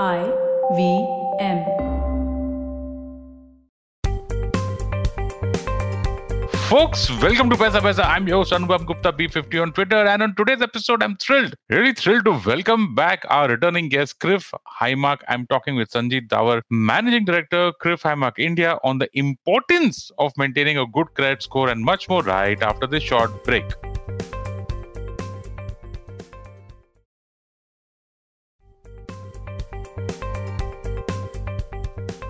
I V M. Folks, welcome to Paisa Vaisa. I'm your host Anupam Gupta B50 on Twitter, and on today's episode, I'm thrilled, really thrilled to welcome back our returning guest, Criff Highmark. I'm talking with Sanjeet Dawar, Managing Director, CRIF High Mark India, on the importance of maintaining a good credit score and much more right after this short break.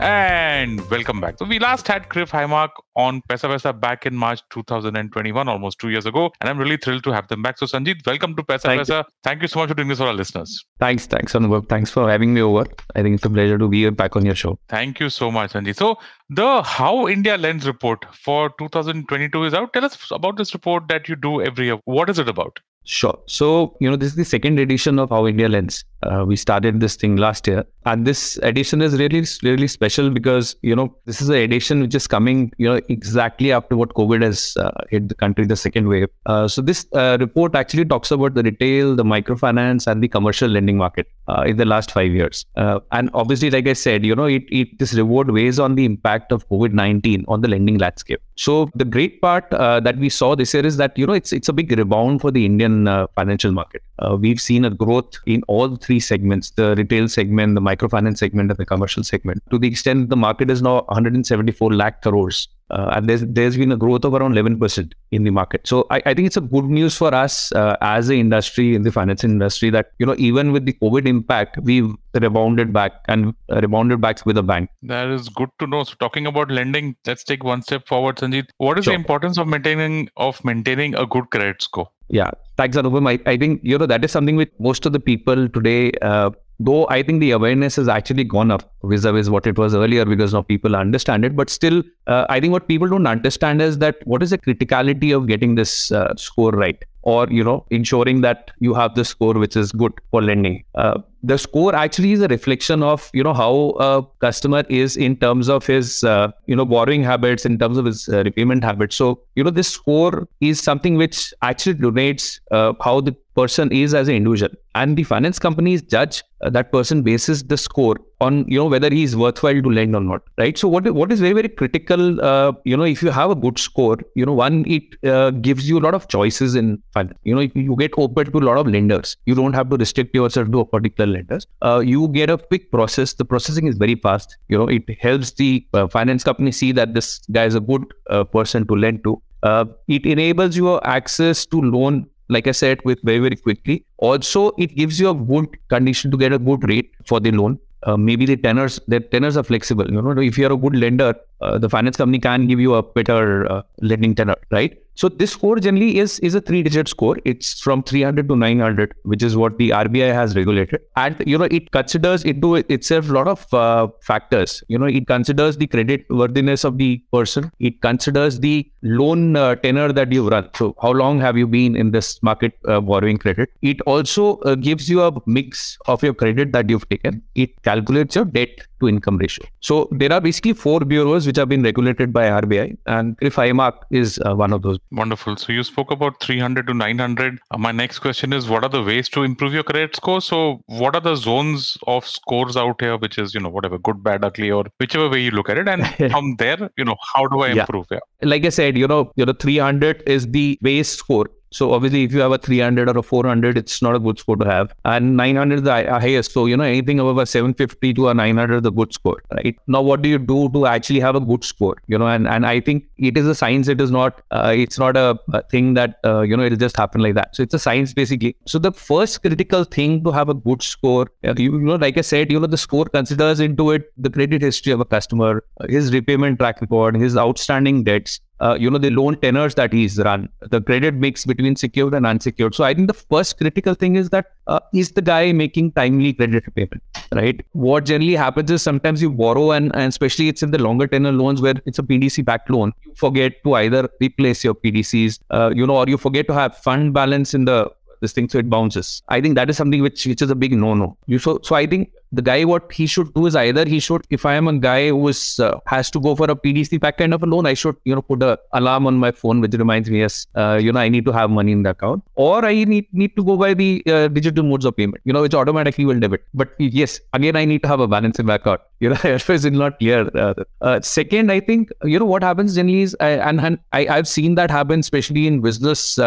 And welcome back. So we last had CRIF High Mark on Paisa Vaisa back in March 2021, almost two years ago. And I'm really thrilled to have them back. So Sanjeet, welcome to Pesa Thank Paisa. Thank you so much for doing this for our listeners. Thanks, thanks, Anupam. Thanks for having me over. I think it's a pleasure to be back on your show. Thank you so much, Sanjeet. So the How India Lends report for 2022 is out. Tell us about this report that you do every year. What is it about? Sure. So, you know, this is the second edition of How India Lends. Uh, we started this thing last year. And this edition is really, really special because, you know, this is an edition which is coming, you know, exactly after what COVID has uh, hit the country, the second wave. Uh, so, this uh, report actually talks about the retail, the microfinance, and the commercial lending market uh, in the last five years. Uh, and obviously, like I said, you know, it, it this reward weighs on the impact of COVID 19 on the lending landscape. So, the great part that we saw this year is that, you know, it's, it's a big rebound for the Indian financial market. we've seen a growth in all three segments the retail segment, the microfinance segment, and the commercial segment. To the extent the market is now 174 lakh crores. Uh, and there's there's been a growth of around 11% in the market. So I, I think it's a good news for us uh, as an industry in the financial industry that you know even with the COVID impact, we've rebounded back and uh, rebounded back with a bang. That is good to know. So talking about lending, let's take one step forward, Sanjeet. What is Sure. the importance of maintaining of maintaining a good credit score? Yeah, thanks, Anupam. I, I think you know that is something which most of the people today, uh, though I think the awareness has actually gone up vis-a-vis what it was earlier because now people understand it. But still, uh, I think what people don't understand is that what is the criticality of getting this uh, score right, or you know, ensuring that you have the score which is good for lending. Uh, the score actually is a reflection of you know how a customer is in terms of his uh, you know borrowing habits in terms of his uh, repayment habits so you know this score is something which actually donates uh, how the person is as an individual. And the finance companies judge uh, that person basis the score on you know whether he is worthwhile to lend or not right? So what what is very very critical uh, you know if you have a good score you know one it uh, gives you a lot of choices in finance. You know if you get open to a lot of lenders you don't have to restrict yourself to a particular lenders uh, you get a quick process. The processing is very fast. You know it helps the uh, finance company see that this guy is a good person to lend to. Uh, it enables you access to loan like I said, with very, very quickly. Also, it gives you a good condition to get a good rate for the loan. Uh, maybe the tenors, the tenors are flexible. You know, if you're a good lender, uh, the finance company can give you a better uh, lending tenor, right? So this score generally is is a three-digit score. It's from 300 to 900, which is what the RBI has regulated, and you know it considers into itself a lot of uh, factors. You know, it considers the credit worthiness of the person. It considers the loan uh, tenor that you've run. So how long have you been in this market uh, borrowing credit? It also uh, gives you a mix of your credit that you've taken. It calculates your debt to income ratio. So there are basically four bureaus which have been regulated by RBI, and CRIF High Mark is uh, one of those. Wonderful. So you spoke about 300 to 900. Uh, my next question is what are the ways to improve your credit score? So what are the zones of scores out here, which is, you know, whatever, good, bad, ugly, or whichever way you look at it. And from there, you know, how do I Yeah. improve? Yeah. Like I said, you know, you know, 300 is the base score. So obviously, if you have a 300 or a 400, it's not a good score to have. And 900 is the highest. So you know, anything above a 750 to a 900 is the good score, right? Now, what do you do to actually have a good score? You know, and and I think it is a science. It is not. Uh, it's not a, a thing that uh, you know it'll just happen like that. So it's a science basically. So the first critical thing to have a good score, uh, you, know, like I said, you know, the score considers into it the credit history of a customer, his repayment track record, his outstanding debts, uh, you know, the loan tenors that he's run, the credit mix between secured and unsecured. So I think the first critical thing is that uh, is the guy making timely credit repayment, right? What generally happens is sometimes you borrow and, and especially it's in the longer tenor loans where it's a PDC backed loan, you forget to either replace your PDCs, uh, you know, or you forget to have fund balance in the this thing, so it bounces. I think that is something which which is a big no no. You so so I think the guy what he should do is either he should if i am a guy who is uh, has to go for a pdc pack kind of a loan i should you know put a alarm on my phone which reminds me yes uh, you know i need to have money in the account or i need need to go by the uh, digital modes of payment you know which automatically will debit but yes again i need to have a balance in my account you know otherwise it's not clear uh, uh, second i think you know what happens generally is uh, and, and I, i've seen that happen especially in business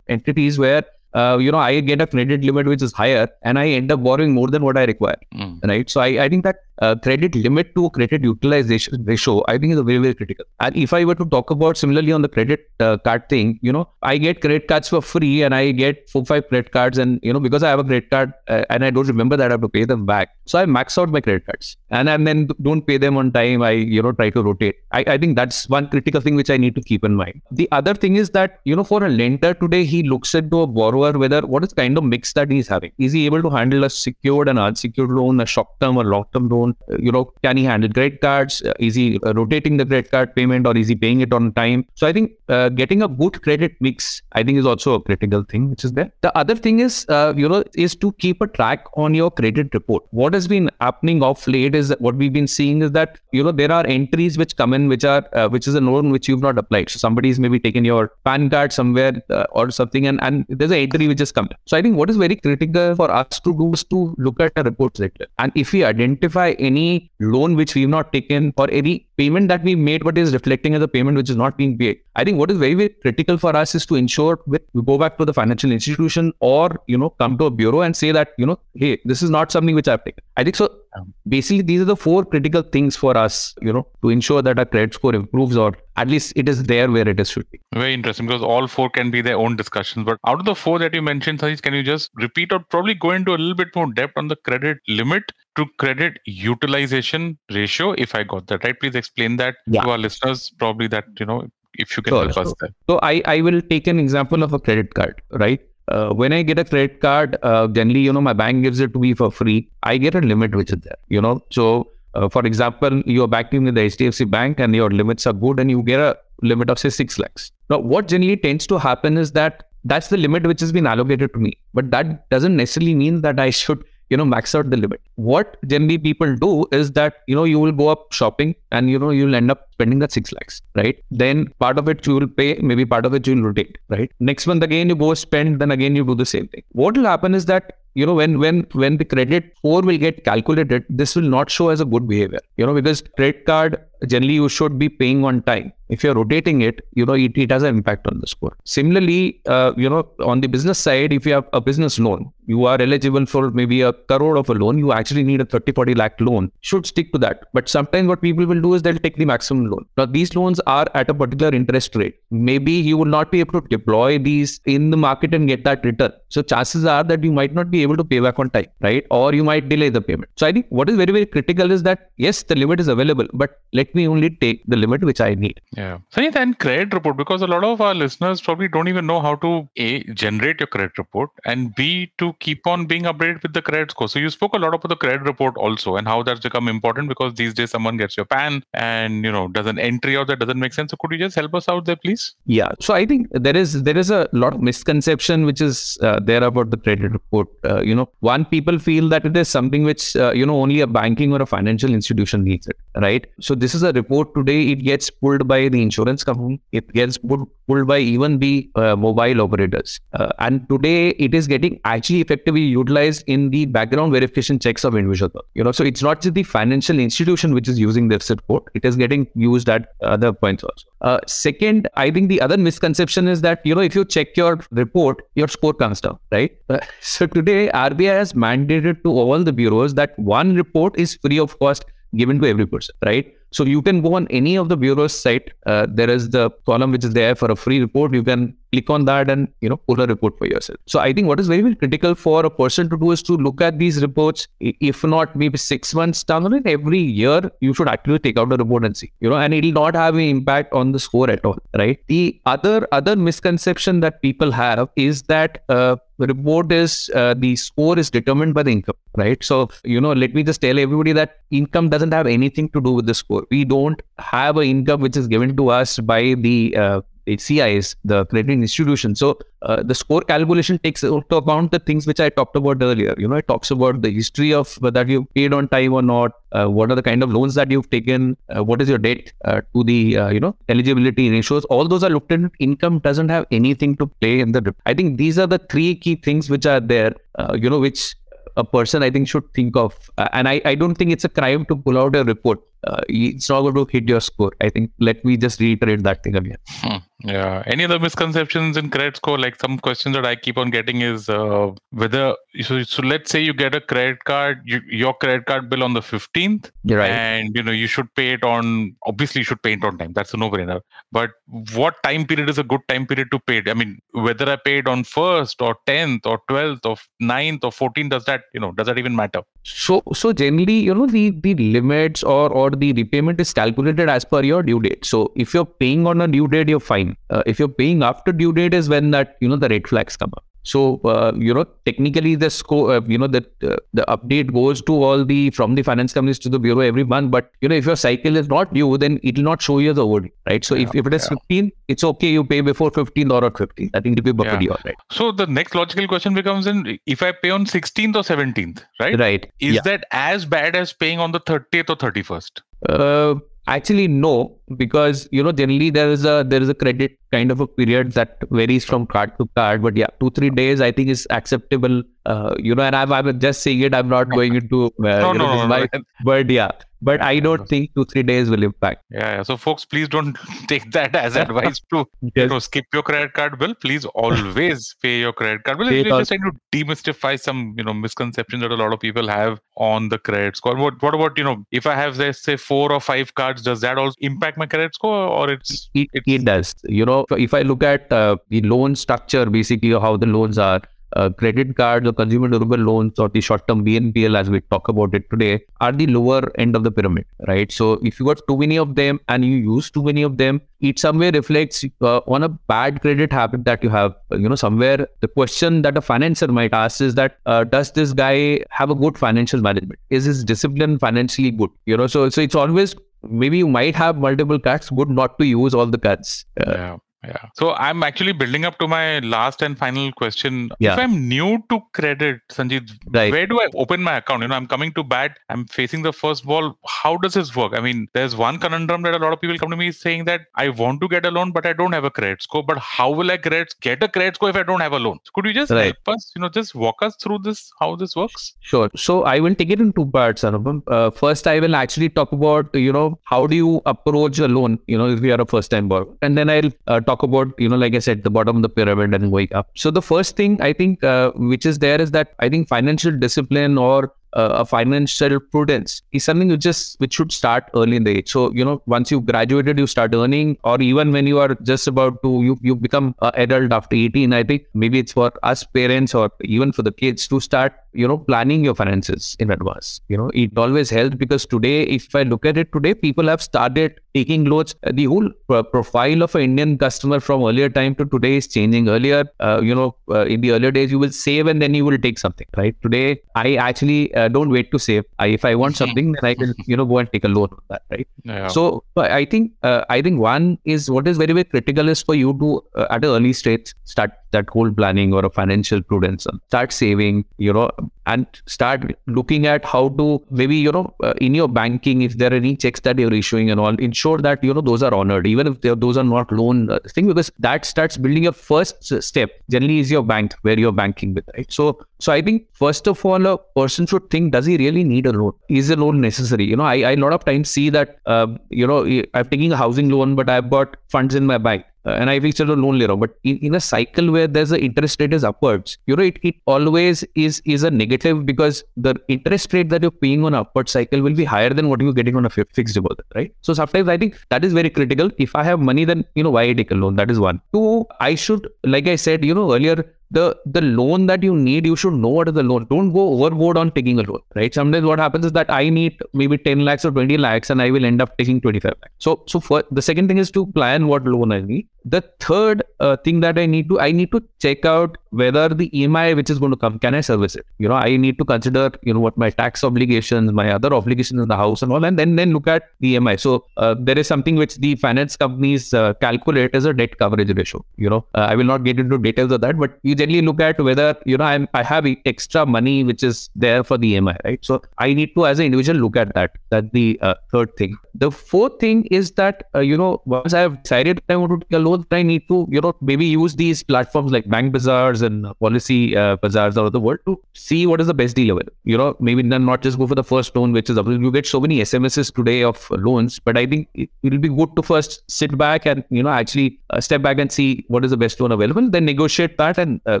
entities where uh, you know, I get a credit limit which is higher and I end up borrowing more than what I require. Mm. Right. So I, I think that uh, credit limit to credit utilization ratio, I think is very, very critical. And if I were to talk about similarly on the credit uh, card thing, you know, I get credit cards for free and I get four, five credit cards. And, you know, because I have a credit card uh, and I don't remember that I have to pay them back. So I max out my credit cards and, and then don't pay them on time. I, you know, try to rotate. I, I think that's one critical thing which I need to keep in mind. The other thing is that, you know, for a lender today, he looks into a borrower whether what is kind of mix that he's having. Is he able to handle a secured and unsecured loan, a short term or long term loan? you know, can he handle credit cards? Uh, is he uh, rotating the credit card payment or is he paying it on time? So I think uh, getting a good credit mix, I think, is also a critical thing which is there. The other thing is, uh, you know, is to keep a track on your credit report. What has been happening of late is that what we've been seeing is that you know there are entries which come in which are uh, which is a loan which you've not applied. So somebody's maybe taken your PAN card somewhere uh, or something, and and there's an entry which has come. So I think what is very critical for us to do is to look at the reports later, and if we identify any loan which we've not taken or any payment that we made but is reflecting as a payment which is not being paid. I think what is very, very critical for us is to ensure we go back to the financial institution or, you know, come to a bureau and say that, you know, hey, this is not something which I've taken. I think so. Um, basically, these are the four critical things for us, you know, to ensure that our credit score improves or at least it is there where it is should be. Very interesting because all four can be their own discussions. But out of the four that you mentioned, Satish, can you just repeat or probably go into a little bit more depth on the credit limit to credit utilization ratio? If I got that right, please explain that yeah. to our listeners. Probably that you know if you can sure, help us there. So I I will take an example of a credit card, right? Uh, when I get a credit card, uh, generally, you know, my bank gives it to me for free. I get a limit which is there, you know. So, uh, for example, you're backing with the HDFC bank and your limits are good and you get a limit of, say, 6 lakhs. Now, what generally tends to happen is that that's the limit which has been allocated to me. But that doesn't necessarily mean that I should you know max out the limit. What generally people do is that you know you will go up shopping and you know you'll end up spending that 6 lakhs right? Then part of it you will pay maybe part of it you will rotate right? Next month again you go spend then again you do the same thing. What will happen is that you know when when when the credit score will get calculated this will not show as a good behavior. You know because credit card generally you should be paying on time. If you're rotating it you know it, it has an impact on the score. Similarly uh, you know on the business side if you have a business loan you are eligible for maybe a crore of a loan you actually need a 30 40 lakh loan should stick to that. But sometimes what people will do is they'll take the maximum loan. Now these loans are at a particular interest rate. Maybe you will not be able to deploy these in the market and get that return so chances are that you might not be able to pay back on time right or you might delay the payment so i think what is very very critical is that yes the limit is available but let me only take the limit which I need. Yeah. So then credit report, because a lot of our listeners probably don't even know how to A, generate your credit report and B, to keep on being updated with the credit score. So you spoke a lot about the credit report also and how that's become important because these days someone gets your PAN and, you know, does an entry out that doesn't make sense. So could you just help us out there, please? Yeah. So I think there is, there is a lot of misconception which is uh, there about the credit report. Uh, you know, one, people feel that it is something which, uh, you know, only a banking or a financial institution needs it, right? So this is a report today, it gets pulled by the insurance company. It gets pulled, pulled by even the uh, mobile operators. And today, it is getting actually effectively utilized in the background verification checks of individual. You know, so it's not just the financial institution which is using this report. It is getting used at other points also. Uh, second, I think the other misconception is that you know if you check your report, your score comes down, right? Uh, so today, RBI has mandated to all the bureaus that one report is free of cost given to every person, right? So you can go on any of the bureau's site. Uh, there is the column which is there for a free report. You can click on that and you know pull a report for yourself. So I think what is very very critical for a person to do is to look at these reports. If not maybe six months down the line, every year you should actually take out a report and see. You know, and it will not have an impact on the score at all, right? The other other misconception that people have is that. Uh, the report is uh, the score is determined by the income right so you know let me just tell everybody that income doesn't have anything to do with the score we don't have an income which is given to us by the uh, the CIs, the credit institution. So uh, the score calculation takes into account the things which I talked about earlier. You know, it talks about the history of whether you paid on time or not, uh, what are the kind of loans that you've taken, uh, what is your debt uh, to the uh, you know eligibility ratios. All those are looked at. Income doesn't have anything to play in the. I think these are the three key things which are there. Uh, you know, which a person I think should think of. And I, I don't think it's a crime to pull out a report. Uh, it's not going to hit your score. I think let me just reiterate that thing again. Hmm. Yeah. Any other misconceptions in credit score? Like some questions that I keep on getting is uh, whether so, so let's say you get a credit card, you, your credit card bill on the 15th, right. and you know you should pay it on obviously you should pay it on time. That's a no-brainer. But what time period is a good time period to pay it? I mean, whether I paid on first or 10th or 12th or 9th or 14th, does that you know does that even matter? So so generally, you know, the the limits or or the repayment is calculated as per your due date. So if you're paying on a due date, you're fine. Uh, if you're paying after due date, is when that you know the red flags come up. So uh, you know, technically, the score, uh, you know, the uh, the update goes to all the from the finance companies to the bureau every month. But you know, if your cycle is not due, then it will not show you the overdue, right? So if, Yeah, if it is yeah. 15, it's okay. You pay before 15 or at 15. I think it will be Yeah. pretty all right. So the next logical question becomes: in if I pay on 16th or 17th, right? Right. Is yeah. that as bad as paying on the 30th or 31st? Uh, actually, no, because you know generally there is a there is a credit kind of a period that varies from card to card. But yeah, two three days I think is acceptable. Uh, you know, and I'm, I'm just saying it. I'm not going into uh, No, you no, know, no, my- no. but yeah, but I don't think two three days will impact. Yeah, yeah. So, folks, please don't take that as advice to you know skip your credit card bill. Please always pay your credit card bill. Pay We're just trying to demystify some you know misconceptions that a lot of people have on the credit score. What what about you know if I have let's say four or five cards, does that also impact my credit score or it's It, it's it does. You know, if I look at uh, the loan structure, basically how the loans are, uh, credit cards or consumer durable loans or the short-term BNPL, as we talk about it today, are the lower end of the pyramid, right? So if you got too many of them and you use too many of them, it somewhere reflects uh, on a bad credit habit that you have. You know, somewhere the question that a financier might ask is that uh, does this guy have a good financial management? Is his discipline financially good? You know, so so it's always maybe you might have multiple cards, good not to use all the cards. Uh, yeah yeah so i'm actually building up to my last and final question Yeah. if i'm new to credit sanjeev Right. where do i open my account you know i'm coming to bat i'm facing the first ball how does this work i mean there's one conundrum that a lot of people come to me saying that i want to get a loan but i don't have a credit score but how will i credit, get a credit score if i don't have a loan could you just Right. help us you know just walk us through this how this works Sure. So I will take it in two parts, Anupam. Uh, first, I will actually talk about, you know, how do you approach a loan, you know, if you are a first time borrower. And then I'll uh, talk about, you know, like I said, the bottom of the pyramid and going up. So the first thing I think, uh, which is there is that I think financial discipline or uh, a financial prudence is something which just which should start early in the age. So you know, once you graduated, you start earning, or even when you are just about to you you become uh, adult after 18. I think maybe it's for us parents or even for the kids to start you know planning your finances in advance. You know, it always helps because today, if I look at it today, people have started taking loans. Uh, The whole pro- profile of an Indian customer from earlier time to today is changing. Earlier, uh, you know, uh, in the earlier days, you will save and then you will take something. Right today, I actually uh, don't wait to save. I, if I want something, then I can you know go and take a loan on that. Right. yeah So I think uh, I think one is what is very very critical is for you to uh, at an early stage start that whole planning or a financial prudence, uh, start saving, you know, and start looking at how to maybe you know uh, in your banking if there are any checks that you're issuing and all, ensure that you know those are honored even if those are not loan uh, thing because that starts building your first step. Generally, is your bank where you're banking with, right? So so I think first of all, a person should think: Does he really need a loan? Is a loan necessary? You know, I, I a lot of times see that um, you know I'm taking a housing loan, but I've got funds in my bank. Uh, and I reached a loan later, but in, in a cycle where there's a interest rate is upwards, you know, it, it always is is a negative because the interest rate that you're paying on upward cycle will be higher than what you're getting on a fi- fixed deposit, right? So sometimes I think that is very critical. If I have money, then you know why I take a loan. That is one. Two, I should, like I said, you know, earlier the the loan that you need, you should know what is the loan. Don't go overboard on taking a loan, right? Sometimes what happens is that I need maybe 10 lakhs or 20 lakhs and I will end up taking 25 lakhs. So, so for the second thing is to plan what loan I need. The third uh, thing that I need to, I need to check out whether the EMI which is going to come, can I service it? You know, I need to consider, you know, what my tax obligations, my other obligations in the house and all, and then, then look at the EMI. So uh, there is something which the finance companies uh, calculate as a debt coverage ratio. You know, uh, I will not get into details of that, but you generally look at whether, you know, I'm, I have extra money which is there for the EMI, right? So I need to, as an individual, look at that. That's the uh, third thing. The fourth thing is that, uh, you know, once I have decided I want to take a loan, I need to, you know, maybe use these platforms like Bank Bazaars and policy uh, bazaars out of the world to see what is the best deal available. You know, maybe not just go for the first loan, which is you get so many SMSs today of loans, but I think it will be good to first sit back and, you know, actually uh, step back and see what is the best loan available, then negotiate that and uh,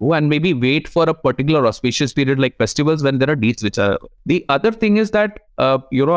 go and maybe wait for a particular auspicious period like festivals when there are deals which are. The other thing is that uh, you know,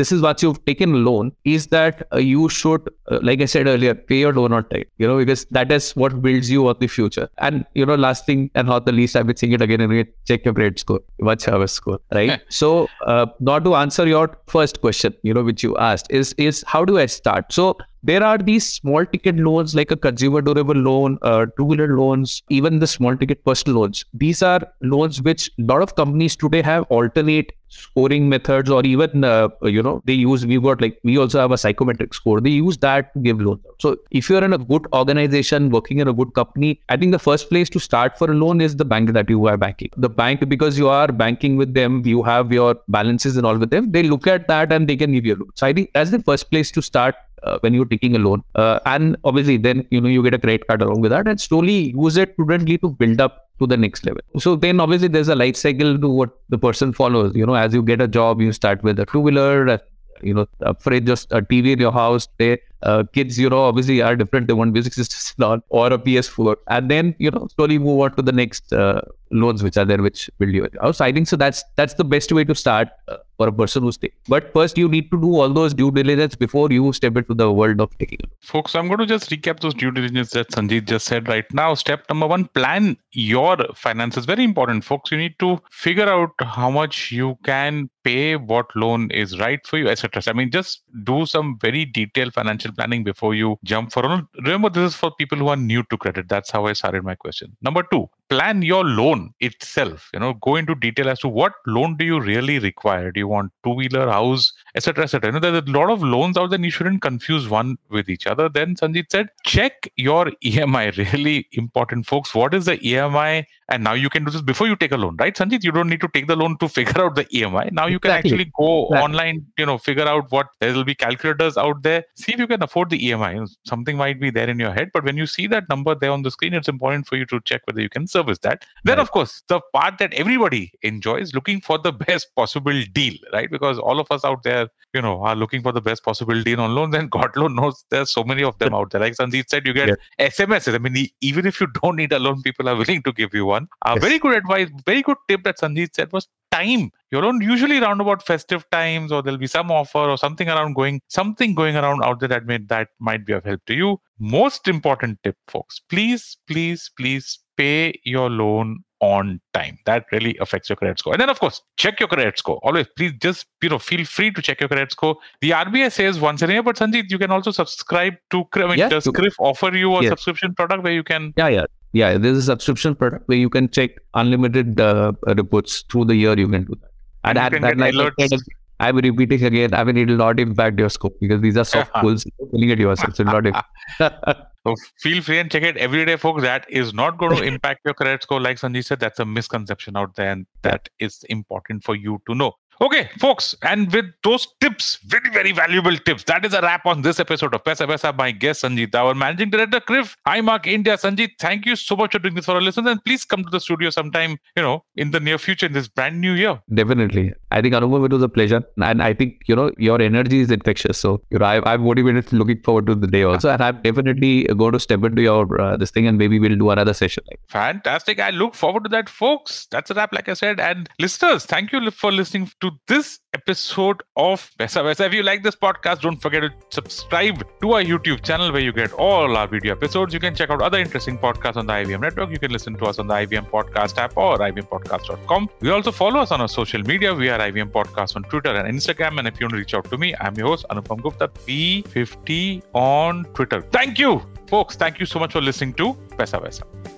this is what you've taken a loan is that uh, you should, uh, like I said earlier, pay your loan on time, you know, because that is what builds you on the future. And, you know, last thing and not the least, I've been saying it again and again, check your credit score, watch your score, right? so, uh, not to answer your first question, you know, which you asked is, is how do I start? So, there are these small ticket loans like a consumer durable loan, uh, two wheeler loans, even the small ticket personal loans. These are loans which a lot of companies today have alternate scoring methods or even uh, you know they use we got like we also have a psychometric score. They use that to give loans so if you're in a good organization working in a good company i think the first place to start for a loan is the bank that you are banking. The bank because you are banking with them you have your balances and all with them they look at that and they can give you a loan. So i think that's the first place to start uh, when you're taking a loan. Uh, and obviously, then you know you get a credit card along with that, and slowly use it prudently to build up to the next level. So then obviously there's a life cycle to what the person follows. You know, as you get a job, you start with a two wheeler, you know, a fridge, just a TV in your house. They uh, kids, you know, obviously are different. They want music systems or a PS4, and then you know slowly move on to the next uh, loans which are there, which build you house. I think so. That's that's the best way to start uh, for a person who's taking. But first, you need to do all those due diligence before you step into the world of taking. Folks, I'm going to just recap those due diligence that Sanjeet just said right now. Step number one: plan your finances. Very important, folks. You need to figure out how much you can pay, what loan is right for you, etc. I mean, just do some very detailed financial planning before you jump for Remember, this is for people who are new to credit. That's how I started my question. Number two, plan your loan itself. You know, go into detail as to what loan do you really require. Do you want two wheeler, house, etc., etc. You know, there's a lot of loans out there. And you shouldn't confuse one with each other. Then Sanjeet said, check your EMI. Really important, folks. What is the EMI? And now you can do this before you take a loan, right, Sanjeet You don't need to take the loan to figure out the EMI. Now you can exactly. actually go exactly. online. You know, figure out what there will be calculators out there. See if you can afford the EMI. Something might be there in your head, but when you see that number there on the screen, it's important for you to check whether you can service that. Then, right. of course, the part that everybody enjoys looking for the best possible deal, right? Because all of us out there, you know, are looking for the best possible deal on loans. And God alone knows there's so many of them out there. Like Sanjeet said, you get yeah. SMSs. I mean, even if you don't need a loan, people are willing to give you one. Uh, yes. Very good advice, very good tip that Sanjeet said was time. You don't usually around about festive times, or there'll be some offer or something around going, something going around out there that may that might be of help to you. Most important tip, folks, please, please, please pay your loan on time. That really affects your credit score. And then, of course, check your credit score. Always, please just you know feel free to check your credit score. The RBI says once a year, but Sanjeet, you can also subscribe to. I mean, does CRIF offer you a subscription product where you can? Yeah, yeah, yeah. There's a subscription product where you can check unlimited uh, reports through the year. You can do that. And, and that, like alerts. I'm repeating again. I mean, it will not impact your scope because these are soft pulls. Pulling at yourself, so not. so feel free and check it every day, folks. That is not going to impact your credit score, like Sanjeev said. That's a misconception out there, and that is important for you to know. Okay, folks, and with those tips, very, very valuable tips, that is a wrap on this episode of Paisa Vaisa. My guest, Sanjeet, our managing director, CRIF, Highmark India. Sanjeet, thank you so much for doing this for our listeners. And please come to the studio sometime, you know, in the near future, in this brand new year. Definitely. I think, Anupam, it was a pleasure. And I think, you know, your energy is infectious. So, you know, I, I'm motivated, looking forward to the day also. And I'm definitely going to step into your uh, this thing and maybe we'll do another session. Fantastic. I look forward to that, folks. That's a wrap, like I said. And listeners, thank you for listening to to this episode of Paisa Vaisa. If you like this podcast, don't forget to subscribe to our YouTube channel where you get all our video episodes. You can check out other interesting podcasts on the IVM network. You can listen to us on the IVM podcast app or ivmpodcast.com. You also follow us on our social media. We are IVM Podcast on Twitter and Instagram. And if you want to reach out to me, I'm your host, Anupam Gupta, B50 on Twitter. Thank you, folks. Thank you so much for listening to Paisa Vaisa.